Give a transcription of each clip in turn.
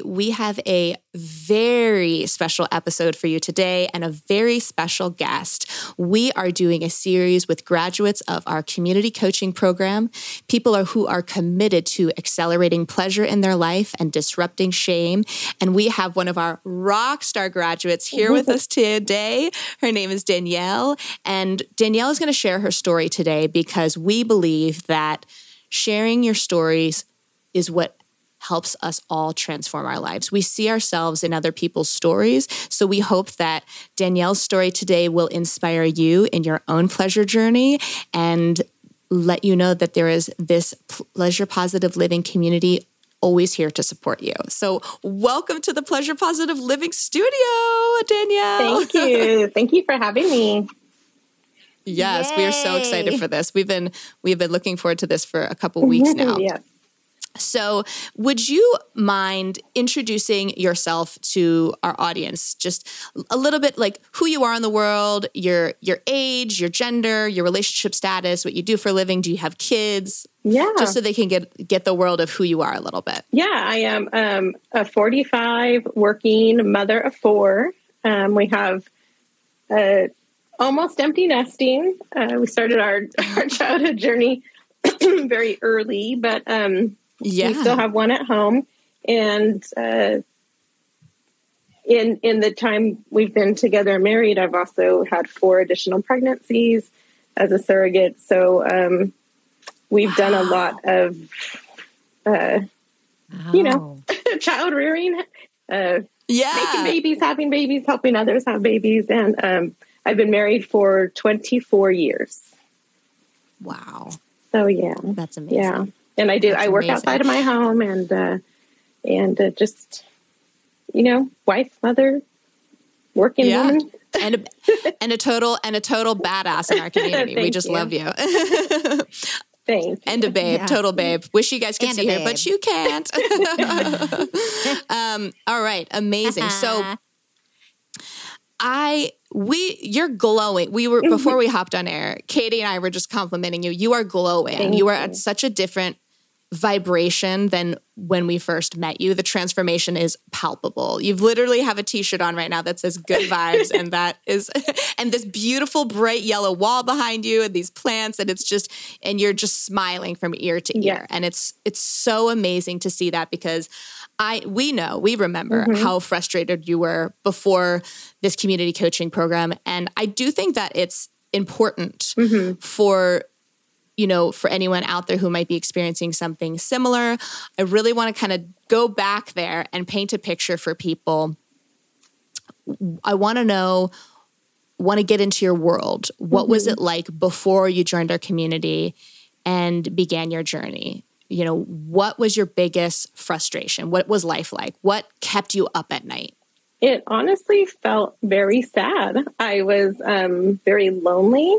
We have a very special episode for you today and a very special guest. We are doing a series with graduates of our community coaching program, people are, who are committed to accelerating pleasure in their life and disrupting shame. And we have one of our rock star graduates here with us today. Her name is Danielle. And Danielle is going to share her story today because we believe that sharing your stories is what helps us all transform our lives. We see ourselves in other people's stories. So we hope that Danielle's story today will inspire you in your own pleasure journey and let you know that there is this pleasure positive living community always here to support you. So, welcome to the Pleasure Positive Living Studio, Danielle. Thank you. Thank you for having me. Yes, Yay. we are so excited for this. We've been we've been looking forward to this for a couple weeks now. yes. So, would you mind introducing yourself to our audience? Just a little bit like who you are in the world, your your age, your gender, your relationship status, what you do for a living, do you have kids? Yeah. Just so they can get get the world of who you are a little bit. Yeah, I am um, a 45 working mother of four. Um, we have uh, almost empty nesting. Uh, we started our, our childhood journey very early, but um, yeah. We still have one at home. And uh, in in the time we've been together married, I've also had four additional pregnancies as a surrogate. So um, we've wow. done a lot of, uh, wow. you know, child rearing, uh, yeah, making babies, having babies, helping others have babies, and um, I've been married for twenty four years. Wow. So yeah, that's amazing. Yeah and I do. That's I work amazing. outside of my home, and uh, and uh, just you know, wife, mother, working yeah. woman. and a, and a total and a total badass in our community. we just you. love you. Thanks. And a babe, yeah. total babe. Wish you guys could and see her, but you can't. um, all right, amazing. Uh-huh. So I we you're glowing. We were before we hopped on air. Katie and I were just complimenting you. You are glowing. Thank you are at such a different vibration than when we first met you. The transformation is palpable. You literally have a t-shirt on right now that says good vibes and that is and this beautiful bright yellow wall behind you and these plants and it's just and you're just smiling from ear to ear. Yeah. And it's it's so amazing to see that because I we know, we remember mm-hmm. how frustrated you were before this community coaching program and I do think that it's important mm-hmm. for you know, for anyone out there who might be experiencing something similar, I really want to kind of go back there and paint a picture for people. I want to know, want to get into your world. What mm-hmm. was it like before you joined our community and began your journey? You know, what was your biggest frustration? What was life like? What kept you up at night? It honestly felt very sad. I was um, very lonely.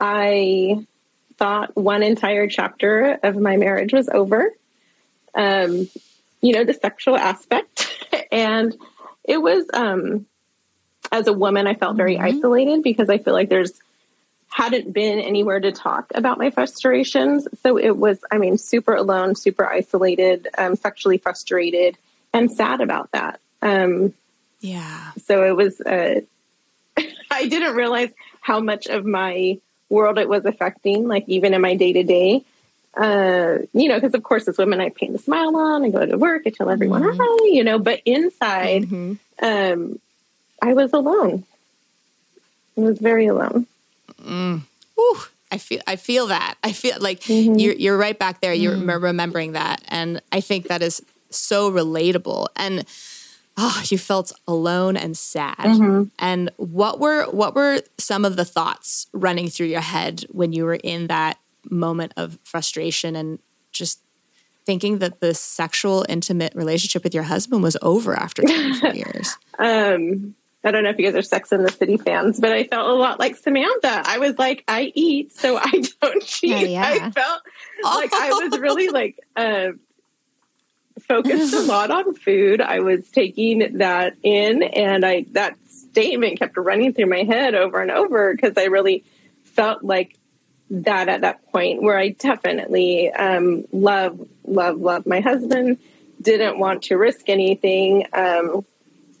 I thought one entire chapter of my marriage was over. Um, you know, the sexual aspect. and it was, um, as a woman, I felt very mm-hmm. isolated because I feel like there's hadn't been anywhere to talk about my frustrations. So it was, I mean, super alone, super isolated, um, sexually frustrated, and sad about that. Um, yeah. So it was, uh, I didn't realize how much of my world it was affecting, like even in my day to day. You know, because of course, as women, I paint a smile on, I go to work, I tell everyone mm-hmm. hi, you know, but inside, mm-hmm. um, I was alone. I was very alone. Mm. Ooh, I feel I feel that. I feel like mm-hmm. you're you're right back there. You're mm. remembering that, and I think that is so relatable. And oh, you felt alone and sad. Mm-hmm. And what were what were some of the thoughts running through your head when you were in that moment of frustration and just thinking that the sexual intimate relationship with your husband was over after 24 years? Um, I don't know if you guys are Sex in the City fans, but I felt a lot like Samantha. I was like, I eat, so I don't cheat. Yeah, yeah. I felt like I was really like uh, focused a lot on food. I was taking that in, and I that statement kept running through my head over and over because I really felt like that at that point where I definitely um, love, love, love my husband. Didn't want to risk anything. Um,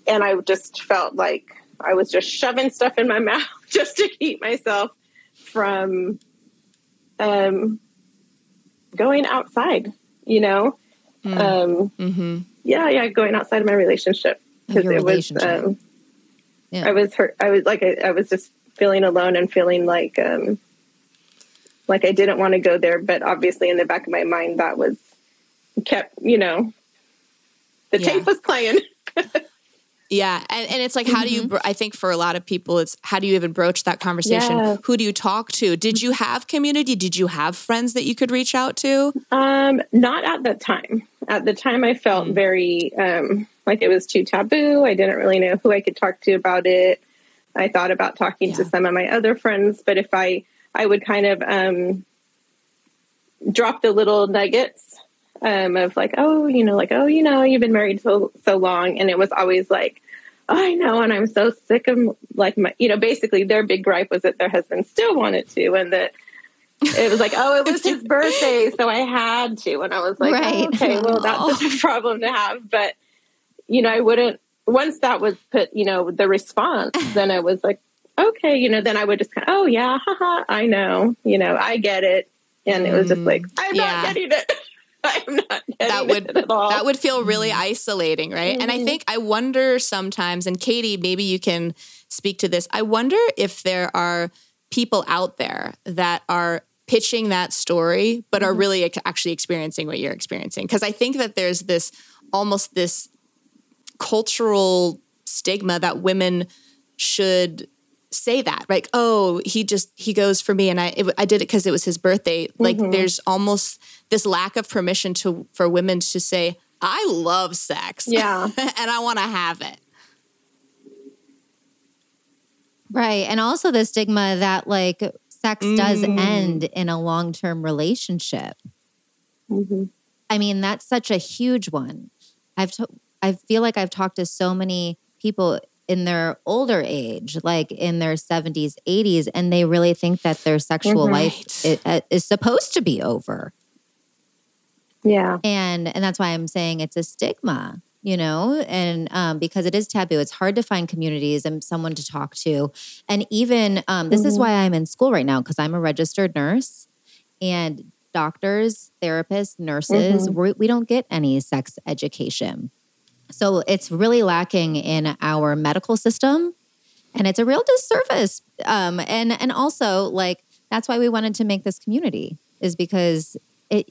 and I just felt like I was just shoving stuff in my mouth just to keep myself from um, going outside, you know? Mm. Um, mm-hmm. Yeah, yeah, going outside of my relationship because it was. Um, yeah. I was hurt. I was like, I, I, was just feeling alone and feeling like, um, like I didn't want to go there. But obviously, in the back of my mind, that was kept, you know, the yeah. tape was playing. Yeah. And, and it's like, how mm-hmm. do you, mm-hmm. I think for a lot of people, it's how do you even broach that conversation? Yeah. Who do you talk to? Did you have community? Did you have friends that you could reach out to? Um, not at the time. At the time, I felt mm. very um, like it was too taboo. I didn't really know who I could talk to about it. I thought about talking yeah. to some of my other friends, but if I, I would kind of um, drop the little nuggets um, of like, oh, you know, like, oh, you know, you've been married so so long, and it was always like, oh, I know, and I'm so sick of like my, you know, basically their big gripe was that their husband still wanted to, and that it was like, oh, it was his birthday, so I had to, and I was like, right. oh, okay, well, that's a problem to have, but you know, I wouldn't. Once that was put, you know, the response, then I was like, okay, you know, then I would just kind of, oh yeah, haha, I know, you know, I get it, and it was just like, I'm yeah. not getting it. I'm not that would that would feel really mm-hmm. isolating, right? Mm-hmm. And I mm-hmm. think I wonder sometimes, and Katie, maybe you can speak to this. I wonder if there are people out there that are pitching that story, but are mm-hmm. really actually experiencing what you're experiencing. Because I think that there's this almost this cultural stigma that women should say that like oh he just he goes for me and i it, i did it because it was his birthday like mm-hmm. there's almost this lack of permission to for women to say i love sex yeah and i want to have it right and also the stigma that like sex mm. does end in a long-term relationship mm-hmm. i mean that's such a huge one i've to- i feel like i've talked to so many people in their older age, like in their 70s, 80s, and they really think that their sexual mm-hmm. life is, uh, is supposed to be over. Yeah. And and that's why I'm saying it's a stigma, you know, and um, because it is taboo, it's hard to find communities and someone to talk to. And even um, this mm-hmm. is why I'm in school right now because I'm a registered nurse and doctors, therapists, nurses, mm-hmm. we, we don't get any sex education. So it's really lacking in our medical system, and it's a real disservice. Um, and and also like that's why we wanted to make this community is because it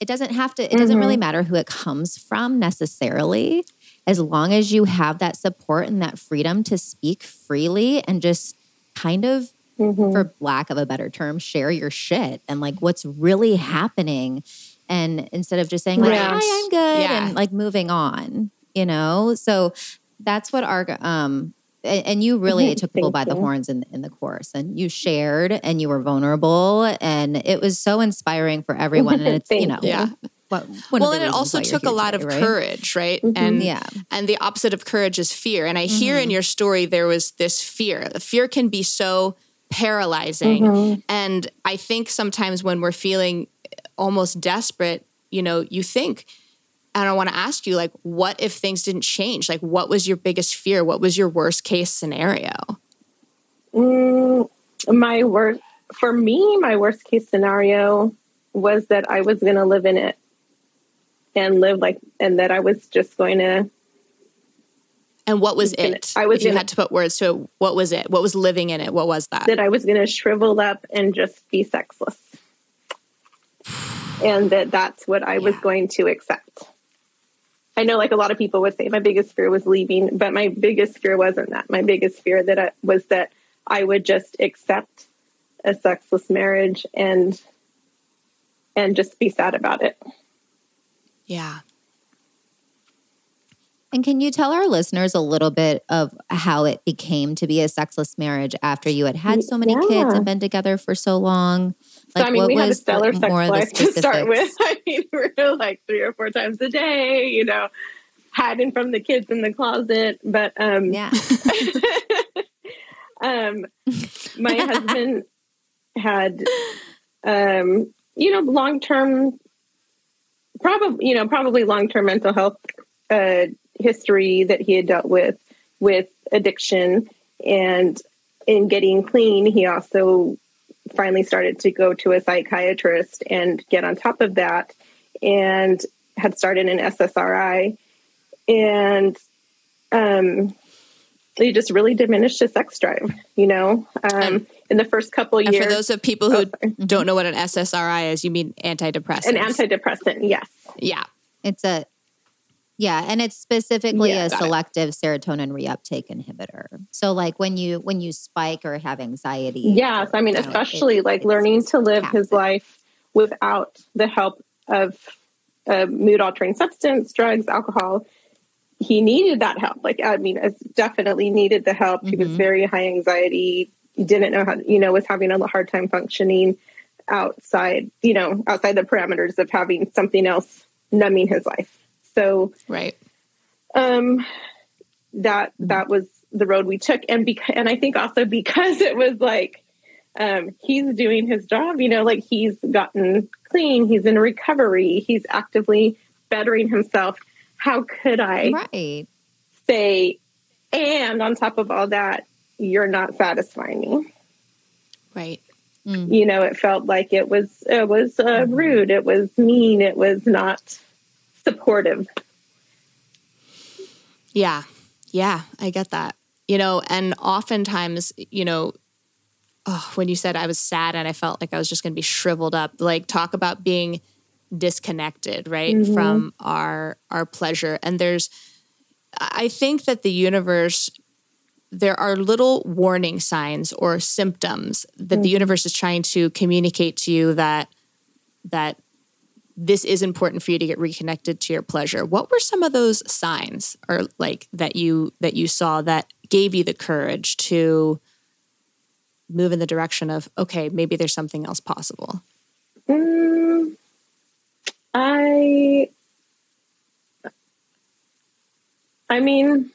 it doesn't have to it doesn't mm-hmm. really matter who it comes from necessarily as long as you have that support and that freedom to speak freely and just kind of mm-hmm. for lack of a better term share your shit and like what's really happening and instead of just saying like hi i'm good yeah. and like moving on you know so that's what our um and, you really took people by you. the horns in, in the course and you shared and you were vulnerable and it was so inspiring for everyone and it's you know yeah what, well, and it also took a lot of right? courage, right? Mm-hmm. And yeah, and the opposite of courage is fear. And I mm-hmm. hear in your story there was this fear. The fear can be so paralyzing, mm-hmm. and I think sometimes when we're feeling almost desperate, you know, you think, and I want to ask you, like, what if things didn't change? Like, what was your biggest fear? What was your worst case scenario? Mm, my worst, for me, my worst case scenario was that I was going to live in it and live like, and that I was just going to. And what was it? I was. If you gonna, had to put words to it, what was it? What was living in it? What was that? That I was going to shrivel up and just be sexless and that that's what I yeah. was going to accept. I know, like a lot of people would say, my biggest fear was leaving, but my biggest fear wasn't that. My biggest fear that I, was that I would just accept a sexless marriage and and just be sad about it. Yeah. And can you tell our listeners a little bit of how it became to be a sexless marriage after you had had so many kids and been together for so long? So I mean, we had a stellar sex more of the life to start with. I mean, we were like three or four times a day, you know, hiding from the kids in the closet. But um, Yeah. um, my husband had, um, you know, long term, probably, you know, probably long term mental health uh, history that he had dealt with with addiction, and in getting clean, he also finally started to go to a psychiatrist and get on top of that, and had started an SSRI, and um, he just really diminished his sex drive. You know, um, in the first couple And years, for those of people who Oh, don't know what an SSRI is, you mean antidepressant? an antidepressant. Yes, yeah. It's a yeah, and it's specifically Yeah, a got it. selective serotonin reuptake inhibitor. So like when you when you spike or have anxiety. yes. I mean, you know, especially it- like learning to live his life without the help of a mood altering substance, drugs, alcohol. He needed that help. Like, I mean, definitely needed the help. He was Mhm. very high anxiety. He didn't know how, you know, was having a hard time functioning outside, you know, outside the parameters of having something else numbing his life. So, Right. um that that was the road we took and because and i think also because it was like um he's doing his job you know like he's gotten clean he's in recovery he's actively bettering himself how could i Right. say and on top of all that you're not satisfying me Right. Mm. you know it felt like it was it was uh, rude it was mean it was not supportive Yeah. Yeah. I get that. You know, and oftentimes, you know, oh, when you said I was sad and I felt like I was just going to be shriveled up, like talk about being disconnected, right, Mhm. from our our pleasure. And there's, I think that the universe, there are little warning signs or symptoms that the universe is trying to communicate to you that that this is important for you to get reconnected to your pleasure. What were some of those signs or like that you that you saw that gave you the courage to move in the direction of okay, maybe there's something else possible? Mm, I, I mean,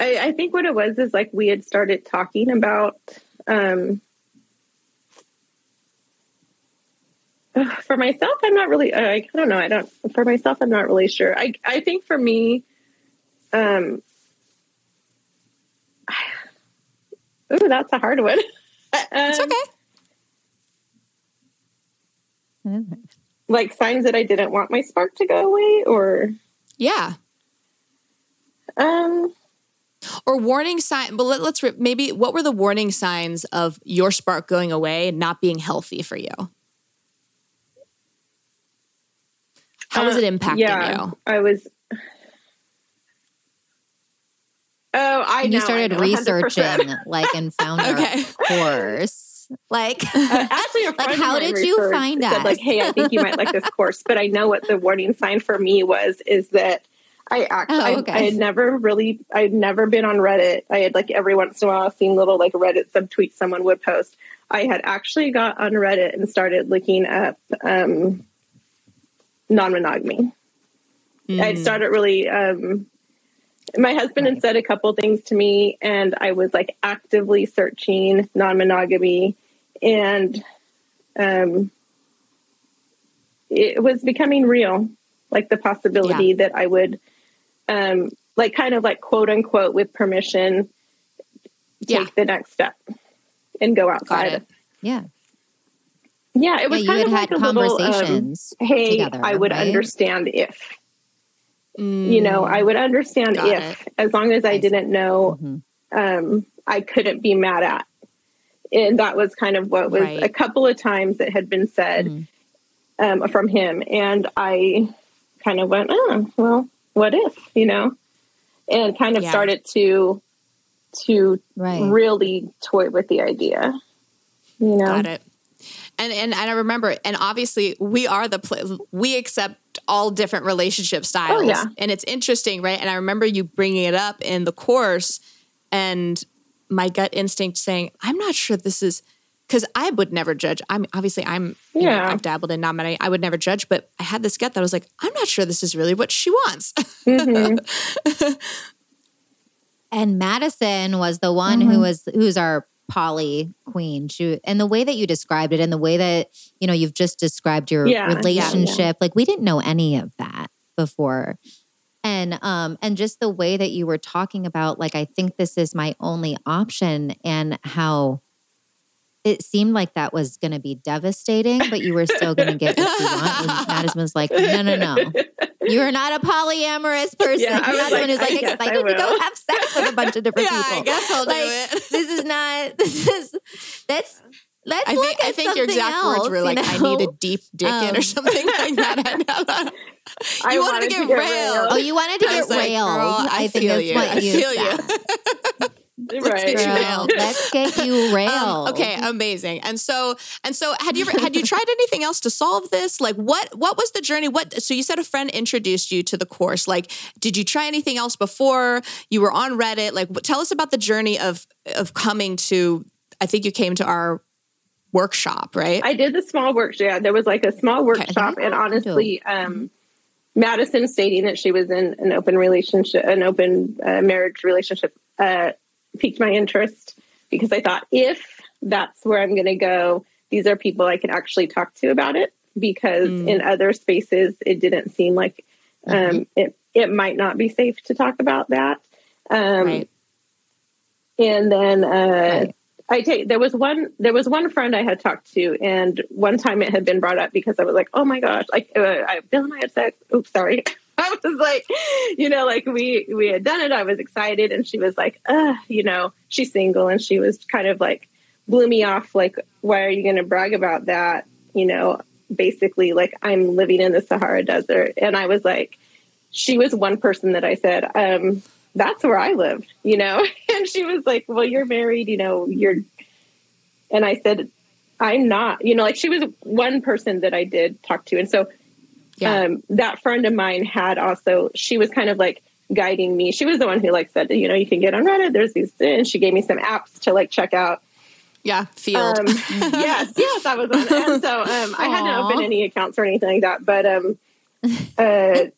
I, I think what it was is like we had started talking about. Um, for myself, I'm not really. I, I don't know. I don't. For myself, I'm not really sure. I I think for me, um, ooh, that's a hard one. It's Um, okay. like signs that I didn't want my spark to go away or Yeah. um Or warning sign, but let, let's re- maybe what were the warning signs of your spark going away and not being healthy for you? How was uh, it impacting yeah, you? I was Oh, I And know. you started I know, researching like and found Okay. our course. Like Uh, actually, a Like, how did you find said, us? Like, hey, I think you might like this course, but I know what the warning sign for me was is that I actually Oh, I- I, had never really I'd never been on Reddit. I had like every once in a while seen little like Reddit subtweets someone would post. I had actually got on Reddit and started looking up um, non-monogamy. Mm. started really. Um, my husband had said a couple things to me, and I was like actively searching non monogamy, and um, it was becoming real, like the possibility that I would, um, like kind of like quote unquote with permission, take Yeah. the next step and go outside. yeah. Yeah, it Yeah, was you kind of like a little. Um, hey, together. I would right? understand if. you know i would understand if as long as i, I didn't know Mhm. um i couldn't be mad at and that was kind of what was Right. a couple of times it had been said Mhm. um, from him and i kind of went oh well what if you know and kind of Yeah. started to to Right. really toy with the idea you know Got it. And and and I remember, and obviously we are the pl- we accept all different relationship styles. Oh, yeah. And it's interesting, right? And I remember you bringing it up in the course, and my gut instinct saying, "I'm not sure this is." Because I would never judge. I'm obviously I'm you know, Yeah. I've dabbled in non-monogamy. I would never judge, but I had this gut that I was like, I'm not sure this is really what she wants. Mhm. And Madison was the one Mm-hmm. who was who's our poly queen. She and the way that you described it and the way that, you know, you've just described your Yeah, yeah, relationship, like we didn't know any of that before. And um and just the way that you were talking about like I think this is my only option and how it seemed like that was going to be devastating, but you were still going to get what you want. And Madison was like, no, no, no. You're not a polyamorous person. Yeah, I You're was not someone like, who's like I guess I to go have sex with a bunch of different yeah, people. I guess I'll Like, do it. This is not. This is. Let's. Let's I think I think your exact words else, were you like, "I need a deep dick in" Um, or something like that. I you wanted to get railed. Oh, you wanted to I get was like, railed. girl, I, think feel that's you. what I you feel you. right. get you Girl, railed. let's get you railed. Um, okay, amazing. And so, and so, had you ever, had you tried anything else to solve this? Like, what what was the journey? What? So you said a friend introduced you to the course. Like, did you try anything else before you were on Reddit? Like, tell us about the journey of of coming to. I think you came to our workshop, right? I did the small workshop. Yeah, there was like a small workshop, and honestly, um, Madison stating that she was in an open relationship, an open uh, marriage relationship, uh, piqued my interest because I thought if that's where I'm going to go, these are people I can actually talk to about it. Because Mm. in other spaces, it didn't seem like um, it it might not be safe to talk about that. Um, right. and then uh, Right. I take there was one there was one friend I had talked to, and one time it had been brought up because I was like, oh my gosh, like uh, I, Bill and I had sex. Oops, sorry. I was like, you know, like we we had done it. I was excited, and she was like, uh, you know, she's single, and she was kind of like blew me off. Like, why are you going to brag about that? You know, basically, like I'm living in the Sahara Desert, and I was like, she was one person that I said, um, that's where I lived, you know? And she was like, well, you're married, you know, you're, and I said, I'm not, you know, like she was one person that I did talk to. And so, Yeah. um, that friend of mine had also, she was kind of like guiding me. She was the one who like said, you know, you can get on Reddit. There's these, and she gave me some apps to like check out. yeah. Feeld. Um, yes, yes, I was on it. And so um, I hadn't opened any accounts or anything like that, but um, uh,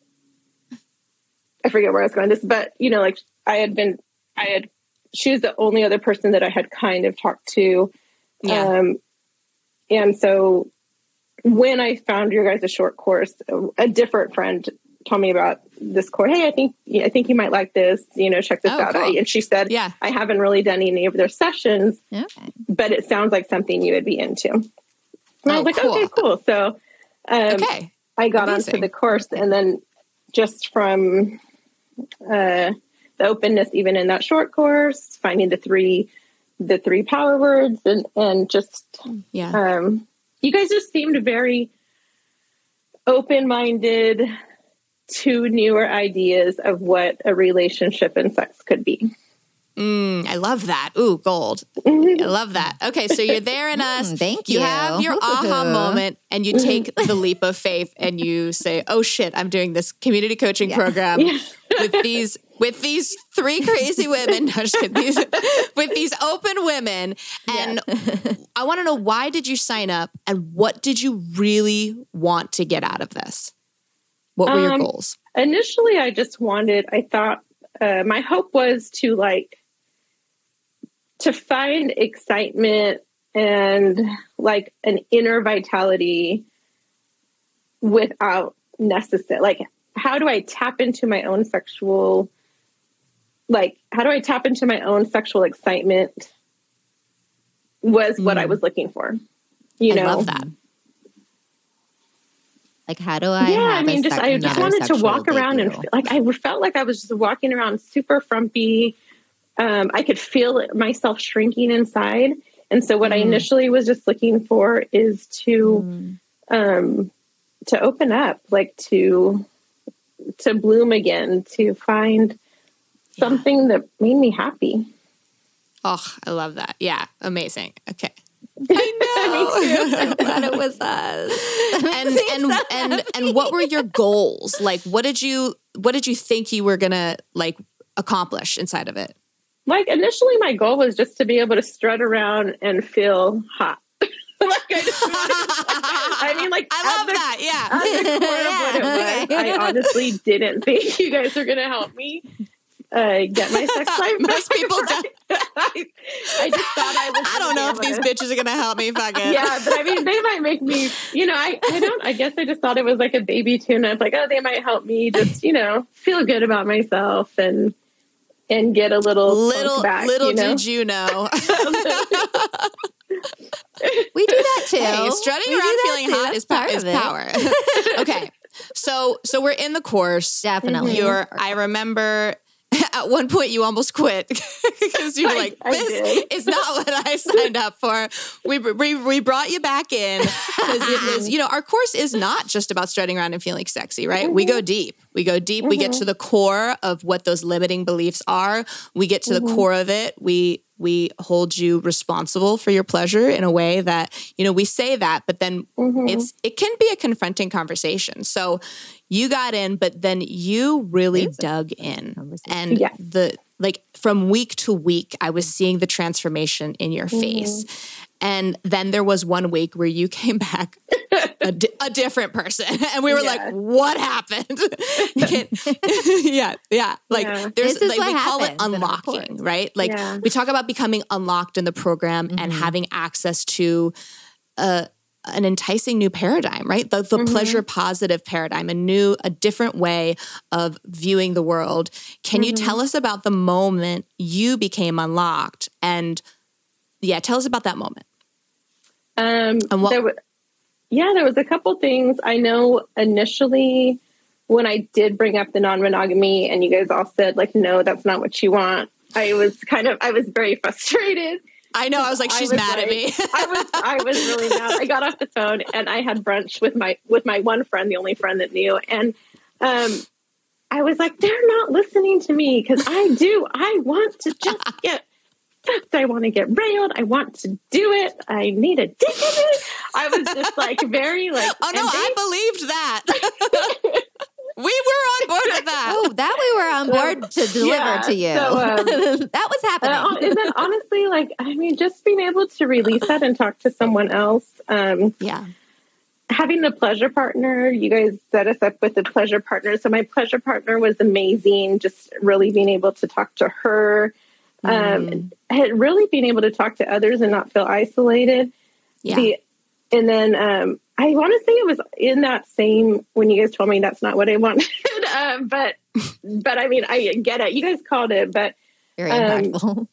I forget where I was going this, but you know, like I had been, I had, she was the only other person that I had kind of talked to. yeah. Um, and so when I found your guys' a short course, a, different friend told me about this course. Hey, I think I think you might like this. You know, check this Oh, out. cool. I, and she said, Yeah. I haven't really done any of their sessions, Okay. but it sounds like something you would be into. And I Oh, was like, cool. okay, cool. So um, okay. I got Amazing. onto the course, and then just from uh, the openness, even in that short course, finding the three the three power words, and and just Yeah. um, you guys just seemed very open minded to newer ideas of what a relationship and sex could be. Mm, I love that. Ooh, gold. I love that. Okay, so you're there in us. Mm, thank You you. have your aha moment and you take the leap of faith and you say, "Oh shit, I'm doing this community coaching program Yeah. with these with these three crazy women, no, just kidding, these, with these open women." And I want to know why did you sign up and what did you really want to get out of this? What were your Um, goals? initially i just wanted i thought uh, my hope was to like to find excitement and like an inner vitality without necessary like how do i tap into my own sexual like how do i tap into my own sexual excitement was what i Mm. was looking for you I know love that. Like, how do I? yeah, I mean, just I just wanted to walk around and feel, like I felt like I was just walking around super frumpy. Um, I could feel myself shrinking inside, and so what I Mm. initially was just looking for is to Mm. um, to open up, like to to bloom again, to find something that made me happy. Oh, I love that. Yeah, amazing. Okay. I know. I'm glad it was us. and and and and what were your goals? Like what did you what did you think you were gonna like accomplish inside of it? Like initially, my goal was just to be able to strut around and feel hot. like I just wanted, I mean, like I love the- that. Yeah. at the core of what it was, I honestly didn't think you guys were going to help me uh, get my sex life. Most back people right. I, I just thought I was. I don't know if these bitches are gonna help me fucking. Yeah, but I mean, they might make me. You know, I I don't. I guess I just thought it was like a baby tune up. Like, oh, they might help me just you know feel good about myself and and get a little Little back. little you know? did you know. We do that too. Hey, strutting We around feeling too. hot That's is, part is of it. power. okay. So so we're in the course. Definitely. You're I remember at one point you almost quit because you're like, this is not what I signed up for. We, we, we brought you back in because it was, you know, our course is not just about strutting around and feeling sexy, right? We go deep. We go deep. We get to the core of what those limiting beliefs are. We get to the core of it. We we hold you responsible for your pleasure in a way that you know we say that but then it's it can be a confronting conversation so you got in but then you really dug in. And the like from week to week i was seeing the transformation in your face. Mm-hmm. And then there was one week where you came back a, di- a different person. And we were Yeah. like what happened? Yeah yeah. Like Yeah. there's This is like we call it happens in our unlocking right? Like Yeah. we talk about becoming unlocked in the program and mm-hmm. having access to a an enticing new paradigm, right? The, the pleasure positive paradigm, a new, a different way of viewing the world. Can you tell us about the moment you became unlocked? And yeah, tell us about that moment. Um, And what- there wa- yeah, there was a couple things. I know initially when I did bring up the non-monogamy, and you guys all said like, "No, that's not what you want." I was kind of, I was very frustrated. I know, I was like, she's was mad at me. I was, I was really mad. I got off the phone and I had brunch with my with my one friend, the only friend that knew, and um, I was like, "They're not listening to me because I do. I want to just get." fucked. I want to get railed. I want to do it. I need a dick in it. I was just like very like. oh no, they- I believed that. we were on board with that. Oh, that we were on board to deliver Yeah, to you. so, um, that was Uh, happening. and then honestly, like I mean, just being able to release that and talk to someone else, um, Yeah. having the pleasure partner. You guys set us up with a pleasure partner, so my pleasure partner was amazing. Just really being able to talk to her, um, had really being able to talk to others and not feel isolated. Yeah. The, and then um, I want to say it was in that same when you guys told me that's not what I wanted, um, but but I mean I get it. You guys called it, but um,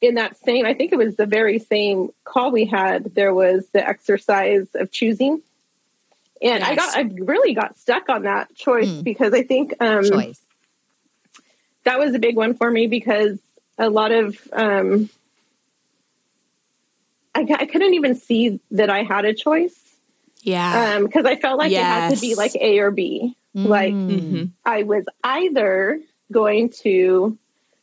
in that same, I think it was the very same call we had. There was the exercise of choosing, and I got I really got stuck on that choice Mm. because I think um, Choice. that was a big one for me because a lot of um, I, I couldn't even see that I had a choice Yeah. because I felt like it had to be like A or B. Like Mm. Mhm. I was either going to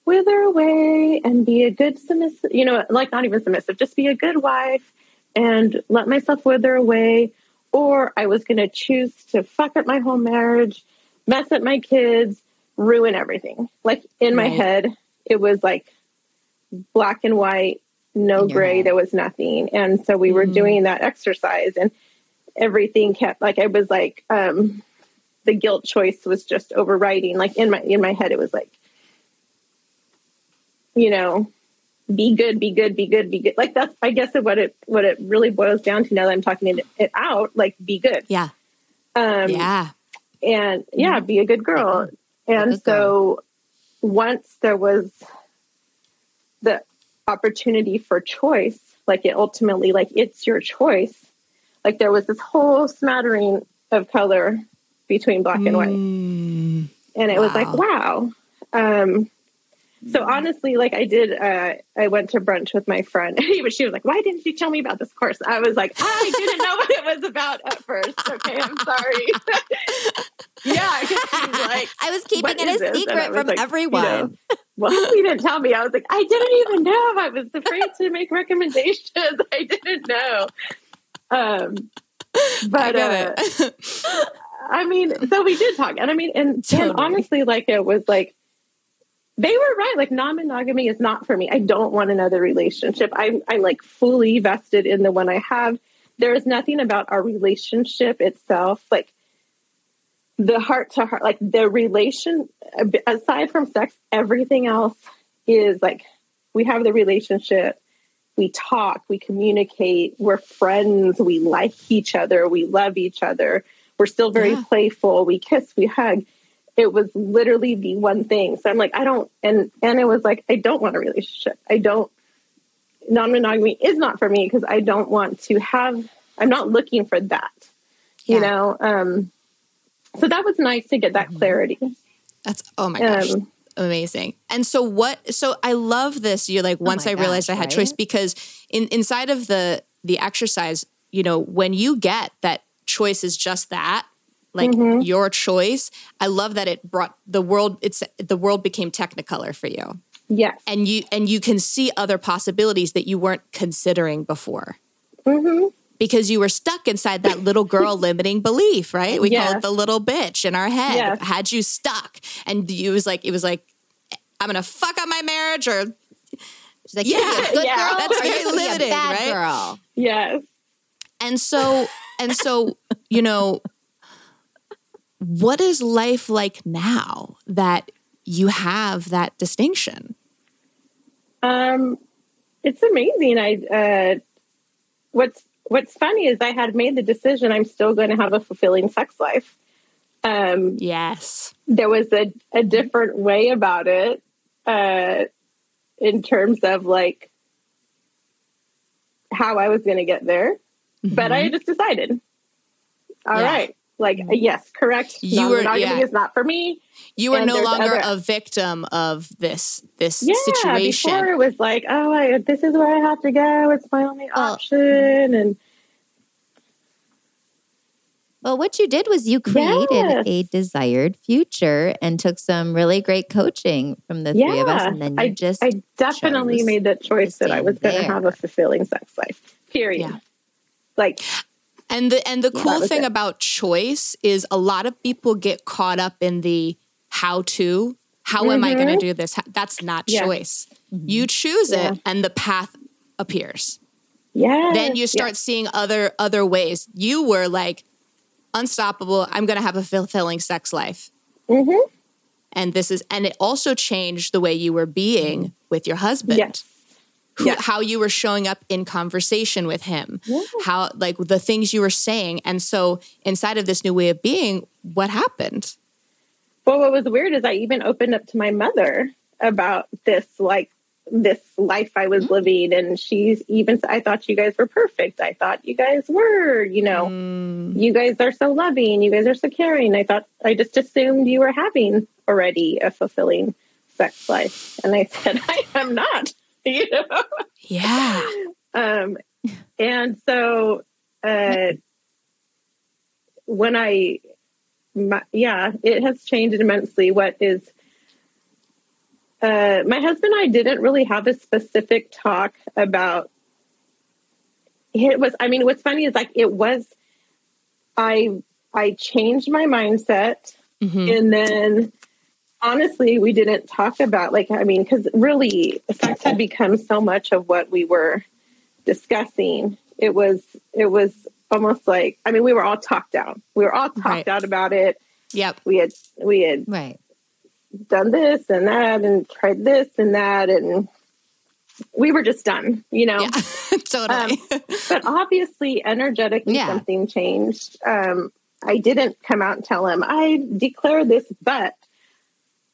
wither away and be a good submissive, you know, like not even submissive, just be a good wife and let myself wither away, or I was going to choose to fuck up my whole marriage, mess up my kids, ruin everything. Like in my head, it was like black and white, no gray, head. there was nothing. And so we were Mm. doing that exercise and everything kept like I was like um the guilt choice was just overriding like in my in my head it was like you know be good be good be good be good like that's i guess what it what it really boils down to now that i'm talking it, out like be good Yeah. um yeah. and yeah be a good girl and good girl. so once there was the opportunity for choice like it ultimately like it's your choice. Like there was this whole smattering of color between black and white. Mm. and it was like wow. um so honestly like i did uh i went to brunch with my friend. Even she was like why didn't you tell me about this course? I was like i didn't know what it was about at first. Okay i'm sorry. Yeah like I was keeping it a this?" And I secret from like, you everyone. know, well, he didn't tell me. I was like, I didn't even know. I was afraid to make recommendations. I didn't know. Um, but I, uh, I mean, so we did talk, and I mean, and, totally. and honestly, like it was like they were right. Like non-monogamy is not for me. I don't want another relationship. I'm I'm like fully vested in the one I have. There is nothing about our relationship itself, like the heart to heart, like the relation. Aside from sex, everything else is like we have the relationship. We talk, we communicate, we're friends, we like each other, we love each other, we're still very yeah. playful, we kiss, we hug it was literally the one thing. So I'm like, I don't, and and it was like, I don't want a relationship. I don't. Non-monogamy is not for me because I don't want to have. I'm not looking for that. Yeah. You know. Um. So that was nice to get that mm-hmm. clarity. That's oh my gosh. Um, amazing. And so what so I love this you're like oh once oh I gosh, realized I had right? choice because in inside of the the exercise, you know, when you get that choice is just that, like mm-hmm. your choice. I love that it brought the world it's the world became technicolor for you. Yeah. And you and you can see other possibilities that you weren't considering before. Mm-hmm. Because you were stuck inside that little girl limiting belief, right? We yes. call it the little bitch in our head. Yes. Had you stuck, and you was like, it was like, I'm gonna fuck up my marriage, or she's like, yeah, good yeah. girl. That's very limiting, right? Girl. Yes. And so, and so, you know, what is life like now that you have that distinction? Um, it's amazing. I uh, what's what's funny is I had made the decision I'm still going to have a fulfilling sex life. Um, yes, there was a a different way about it uh, in terms of like how I was going to get there, mm-hmm. but I mm-hmm. just decided. All yeah. right, like mm-hmm. yes correct you were yeah. is not for me you were no longer other, a victim of this this yeah, situation before it was like oh I, this is where i have to go it's my only option and well, what you did was you created yes. a desired future and took some really great coaching from the yeah. three of us. And then you I, just I definitely made that choice that I was going to have a fulfilling sex life. Period. Yeah. Like and the and the cool thing it. about choice is a lot of people get caught up in the how to. How mm-hmm. am I going to mm-hmm. do this? That's not yeah. choice. Mm-hmm. You choose yeah. it and the path appears. Yeah. Then you start seeing other other ways. You were like unstoppable. I'm going to have a fulfilling sex life. Mm-hmm. And this is and it also changed the way you were being with your husband. Yes who, how you were showing up in conversation with him, yeah. how like the things you were saying. And so inside of this new way of being, what happened? Well, what was weird is I even opened up to my mother about this, like this life I was mm. living. And she's even, I thought you guys were perfect. I thought you guys were, you know, mm. you guys are so loving. You guys are so caring. I thought, I just assumed you were having already a fulfilling sex life. And I said, I am not. you know? Yeah. um, and so uh, when I, my, yeah, it has changed immensely. What is, uh, my husband and I didn't really have a specific talk about it was, I mean, what's funny is like, it was, I, I changed my mindset mm-hmm. and then honestly, we didn't talk about like I mean, because really, sex had become so much of what we were discussing. It was it was almost like I mean, we were all talked down. We were all talked right. out about it. Yep. We had we had right done this and that and tried this and that and we were just done, you know. Yeah, totally. Um, but obviously, energetically, yeah. something changed. Um, I didn't come out and tell him I declare this, but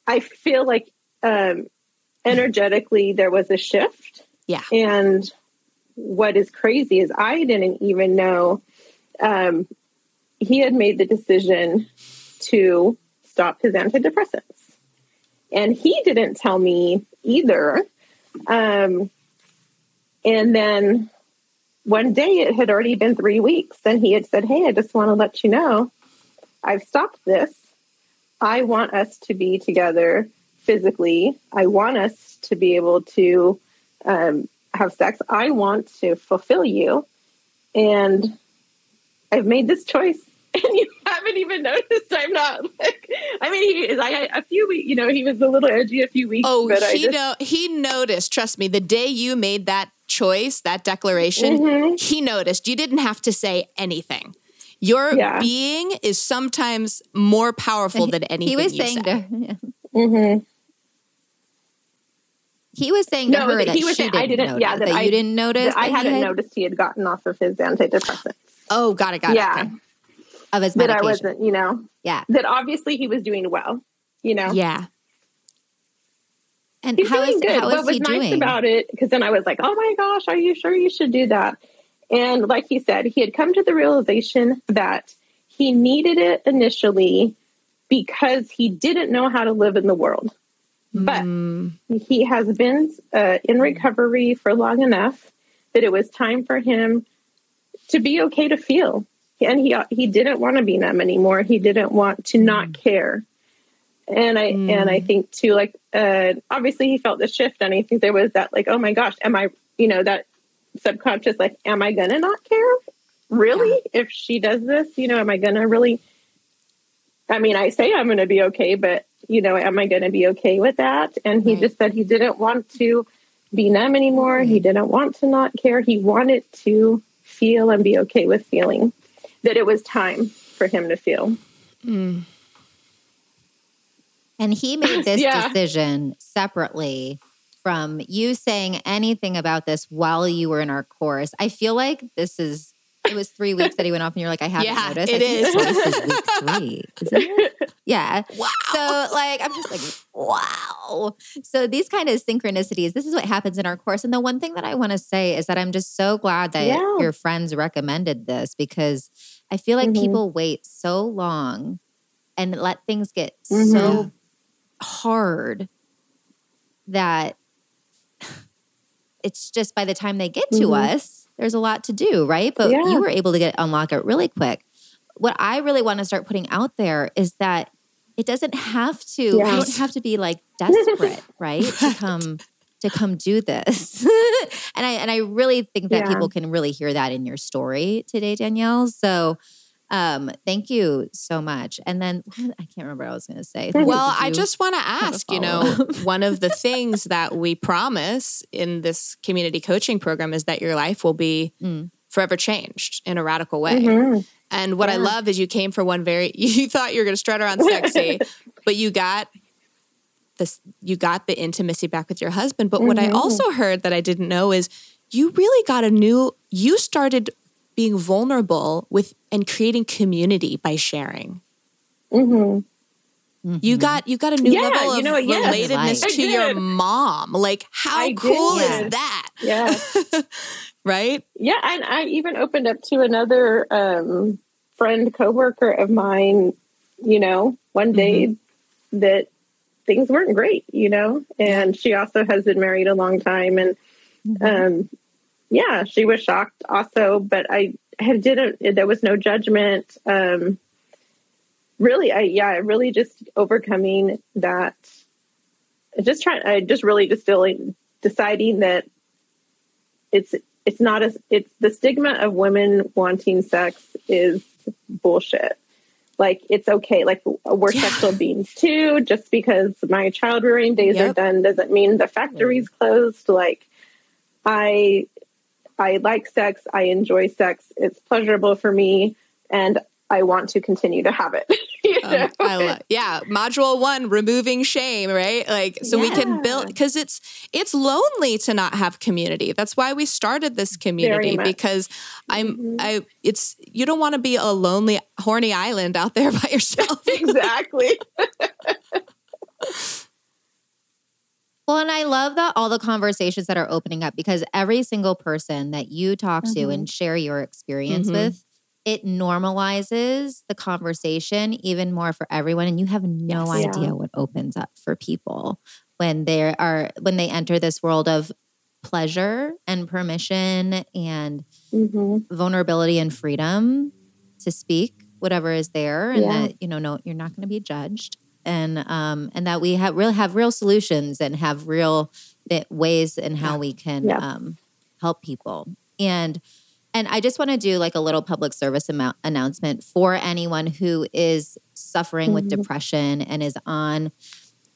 I feel like um, energetically there was a shift. Yeah. And what is crazy is I didn't even know um, he had made the decision to stop his antidepressants. And he didn't tell me either. Um, and then one day it had already been three weeks, and he had said, Hey, I just want to let you know I've stopped this. I want us to be together physically. I want us to be able to um, have sex. I want to fulfill you. And I've made this choice and you haven't even noticed I'm not like I mean he is I a few weeks you know he was a little edgy a few weeks oh he just, know he noticed trust me the day you made that choice that declaration mm-hmm. he noticed you didn't have to say anything your Yeah. being is sometimes more powerful than anything he was you saying say. to yeah. mm-hmm. he was saying to No, her that that he was she saying- didn't I didn't- notice, yeah, that, that I- you didn't notice. I that he hadn't had- noticed he had gotten off of his antidepressants oh got it got yeah it okay. of his that I wasn't you know Yeah, that obviously he was doing well you know yeah and He's how doing is good. how what is was he nice doing? about it? Because then I was like, "Oh my gosh, are you sure you should do that?" And like he said, he had come to the realization that he needed it initially because he didn't know how to live in the world. But Mm, he has been uh, in recovery for long enough that it was time for him to be okay to feel. And he he didn't want to be numb anymore. He didn't want to not care. And I and I think too, like uh, obviously he felt the shift, and I think there was that like, oh my gosh, am I? You know that subconscious like, am I gonna not care? Really? If she does this, you know, am I gonna really? I mean, I say I'm gonna be okay, but you know, am I gonna be okay with that? And he Right. just said he didn't want to be numb anymore. He didn't want to not care. He wanted to feel and be okay with feeling that it was time for him to feel. mm. And he made this Yeah. decision separately from you saying anything about this while you were in our course. I feel like this is, it was three weeks that he went off and you're like, I haven't Yeah, noticed. it is. This is week three, isn't it? Yeah. wow So, like, I'm just like, wow. So, these kind of synchronicities, this is what happens in our course. And the one thing that I want to say is that I'm just so glad that Yeah. your friends recommended this because I feel like Mhm. people wait so long and let things get Mhm. so hard that it's just by the time they get to Mhm. us, there's a lot to do, right? But Yeah. you were able to get unlock it really quick. What I really want to start putting out there is that it doesn't have to. You don't have to be like desperate, right? To come to come do this. and I and I really think that Yeah. people can really hear that in your story today, Danielle. So um thank you so much. And then I can't remember what I was gonna say. Well, I just want to ask, you know, one of the things that we promise in this community coaching program is that your life will be Mm. forever changed in a radical way. Mhm. And what I love is you came for one very you thought you were going to strut around sexy, but you got this you got the intimacy back with your husband. But what I Mhm. also heard that I didn't know is you really got a new you started being vulnerable with and creating community by sharing. Mhm. You Mhm. got you got a new Yeah, level you of know? Yes. relatedness I to your mom. Like how I cool is that? Yeah. right? Yeah, and I even opened up to another um, friend, coworker of mine. You know, one day that things weren't great. You know, and she also has been married a long time, and um, yeah, she was shocked also. But I had didn't. There was no judgment. Um, really, I yeah, really just overcoming that. Just trying. I just really distilling, deciding that it's it's not a it's the stigma of women wanting sex is bullshit like it's okay like we're Yeah. sexual beings too just because my child rearing days are done doesn't mean the factory's closed like i i like sex i enjoy sex it's pleasurable for me and i want to continue to have it you Um, know? I love, yeah, module one, removing shame, right? Like, so we can build because it's it's lonely to not have community. That's why we started this community because I'm Mhm. I it's you don't want to be a lonely, horny island out there by yourself. exactly Well, and I love that all the conversations that are opening up because every single person that you talk to Mhm. and share your experience Mhm. with, it normalizes the conversation even more for everyone. And you have no Yes. idea Yeah. what opens up for people when they are when they enter this world of pleasure and permission and hmm vulnerability and freedom to speak whatever is there and Yeah. that you know no you're not going to be judged and um, and that we have really have real solutions and have real ways in how we can yeah. um, help people. And and I just want to do like a little public service amount, announcement for anyone who is suffering mm-hmm. with depression and is on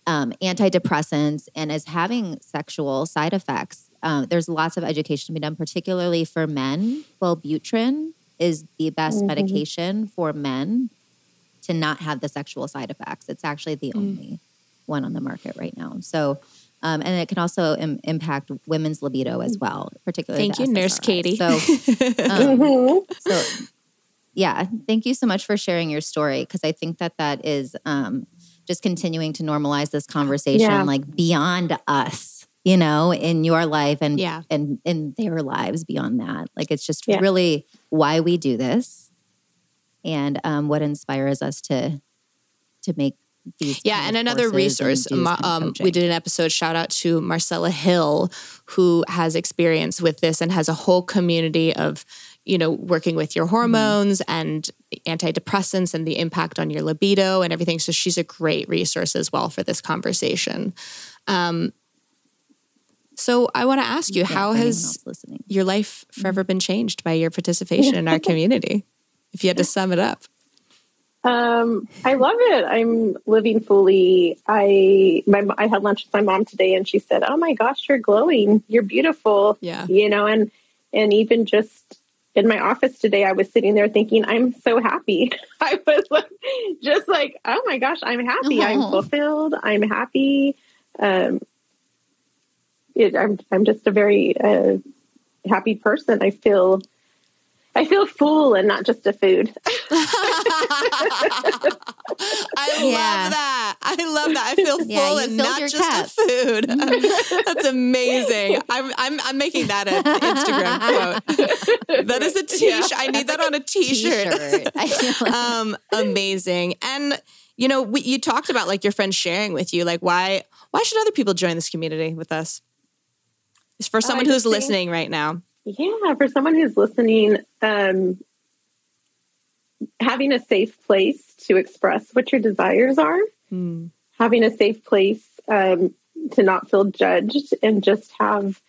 um, antidepressants and is having sexual side effects. Um, there's lots of education to be done, particularly for men. Wellbutrin is the best mm-hmm. medication for men to not have the sexual side effects. It's actually the mm. only one on the market right now. So, um, and it can also Im- impact women's libido as well, particularly. Thank you, SSRI. Nurse Katie. So, um, so, yeah, thank you so much for sharing your story because I think that that is um, just continuing to normalize this conversation, yeah. like beyond us, you know, in your life and yeah. and in their lives beyond that. Like it's just yeah. really why we do this and um, what inspires us to to make these yeah and another resource and um, we did an episode shout out to marcella hill who has experience with this and has a whole community of you know, working with your hormones mm-hmm. and antidepressants and the impact on your libido and everything. So she's a great resource as well for this conversation. Um, so I want to ask you, yeah, how has your life forever mm-hmm. been changed by your participation in our community? If you had to sum it up. Um, I love it. I'm living fully. I my I had lunch with my mom today, and she said, "Oh my gosh, you're glowing. You're beautiful." Yeah, you know, and and even just in my office today, I was sitting there thinking, I'm so happy. I was like, just like, oh my gosh, I'm happy. I'm fulfilled. I'm happy. Um, it, I'm, I'm just a very uh, happy person. I feel I feel full and not just a food. I yeah. love that. I love that. I feel full yeah, and not just cup. a food. That's amazing. I'm, I'm, I'm making that an Instagram quote. That is a t-shirt. Yeah. I need that on a t-shirt. t-shirt. um, amazing. And you know, we, you talked about like your friends sharing with you, like why why should other people join this community with us? It's for someone who's think, listening right now. Yeah, for someone who's listening, um, having a safe place to express what your desires are, mm. having a safe place um, to not feel judged, and just have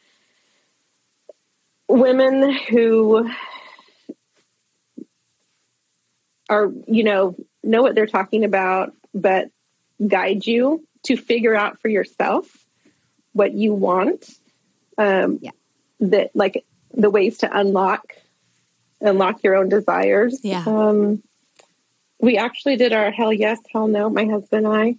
women who are, you know, know what they're talking about, but guide you to figure out for yourself what you want. Um, yeah. That like the ways to unlock unlock your own desires. Yeah. Um, we actually did our hell yes, hell no. My husband and I.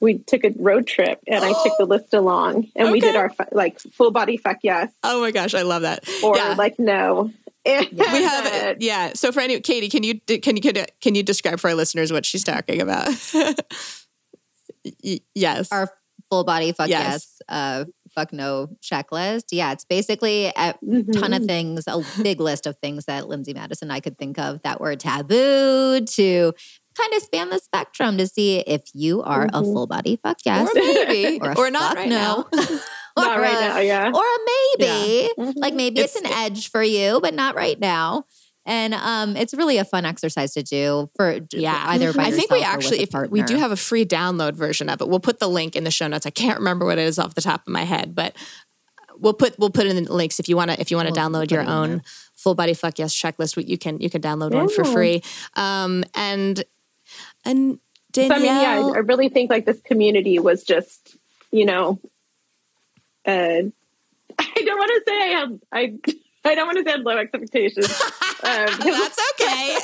We took a road trip, and I took the list along, and okay. we did our like full body fuck yes. Oh my gosh, I love that. Or yeah. like no. we have it. Yeah. So for any Katie, can you can you can you describe for our listeners what she's talking about? yes. Our full body fuck yes, yes uh, fuck no checklist. Yeah, it's basically a mm-hmm. ton of mm-hmm. things, a big list of things that Lindsay Madison and I could think of that were taboo to kind of span the spectrum to see if you are mm-hmm. a full body fuck yes or maybe or, or not right no. or not right a, now, yeah. Or a maybe. Yeah. Mm-hmm. Like maybe it's, it's, an edge for you, but not right now. And um, it's really a fun exercise to do for yeah. either by I think we actually if we do have a free download version of it. We'll put the link in the show notes. I can't remember what it is off the top of my head, but we'll put we'll put in the links if you want to if you want to we'll download your own full body fuck yes checklist. You can you can download one for free. Um, and and Danielle, so, I mean, yeah, I really think like this community was just you know, uh, I don't want to say I have I I don't want to set low expectations. Um, That's okay.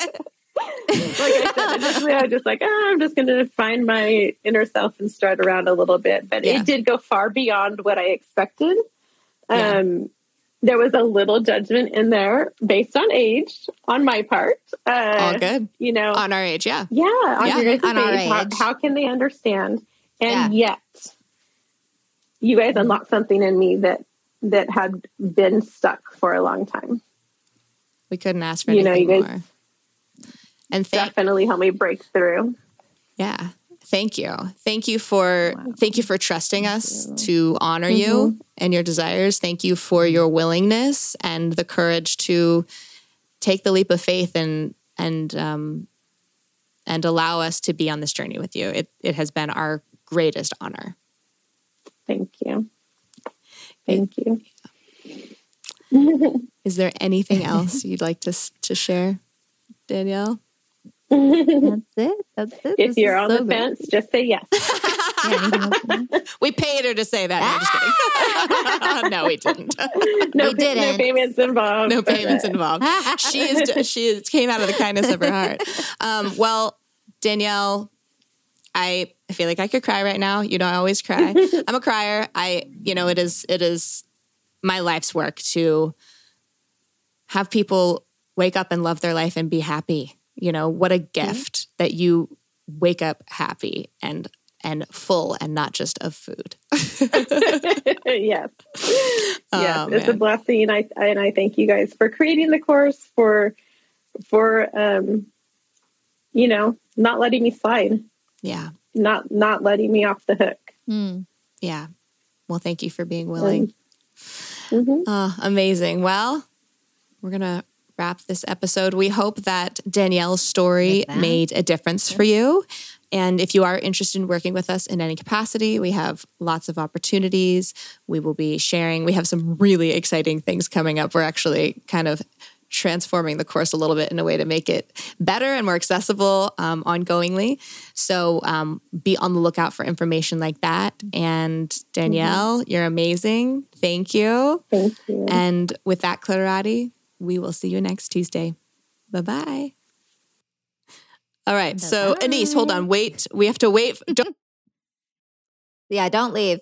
like I said, initially I was just like, oh, I'm just going to find my inner self and strut around a little bit. But yeah. it did go far beyond what I expected. Yeah. Um, there was a little judgment in there based on age on my part. Uh, All good. You know, on our age, yeah. Yeah, on, yeah, your on our age. How, how, can they understand? And yeah. yet, you guys unlocked something in me that that had been stuck for a long time. We couldn't ask for you know, you more. And thank- definitely help me break through. Yeah. Thank you. Thank you for wow. thank you for trusting thank us you. to honor mm-hmm. you and your desires. Thank you for your willingness and the courage to take the leap of faith and and um and allow us to be on this journey with you. It, it has been our greatest honor. Thank you. Thank you. Is there anything else you'd like to, to share, Danielle? That's it. That's it. If This you're on so the good. fence, just say yes. Yeah, anything else? we paid her to say that. No, just no, we didn't. No, We pay- no didn't. payments involved. no payments involved. She is she is, came out of the kindness of her heart. Um, well, Danielle, I I feel like I could cry right now. You know, I always cry. I'm a crier. I you know it is it is my life's work to have people wake up and love their life and be happy. You know, what a gift that you wake up happy and and full and not just of food. yes. yes, Oh, it's a man. blessing. I and I thank you guys for creating the course for for um you know, not letting me slide, Yeah. not not letting me off the hook. Hmm. Yeah. Well, thank you for being willing. Mhm. Oh, amazing. Well, we're going to wrap this episode. We hope that Danielle's story that. made a difference for you. And if you are interested in working with us in any capacity, we have lots of opportunities. We will be sharing. We have some really exciting things coming up. We're actually kind of transforming the course a little bit in a way to make it better and more accessible um, ongoingly. So um, be on the lookout for information like that. And Danielle, you're amazing. Thank you. Thank you. And with that, Clarati, we will see you next Tuesday. Bye bye. All right. So, Anise, hold on. Wait. We have to wait. Don't Yeah, don't leave.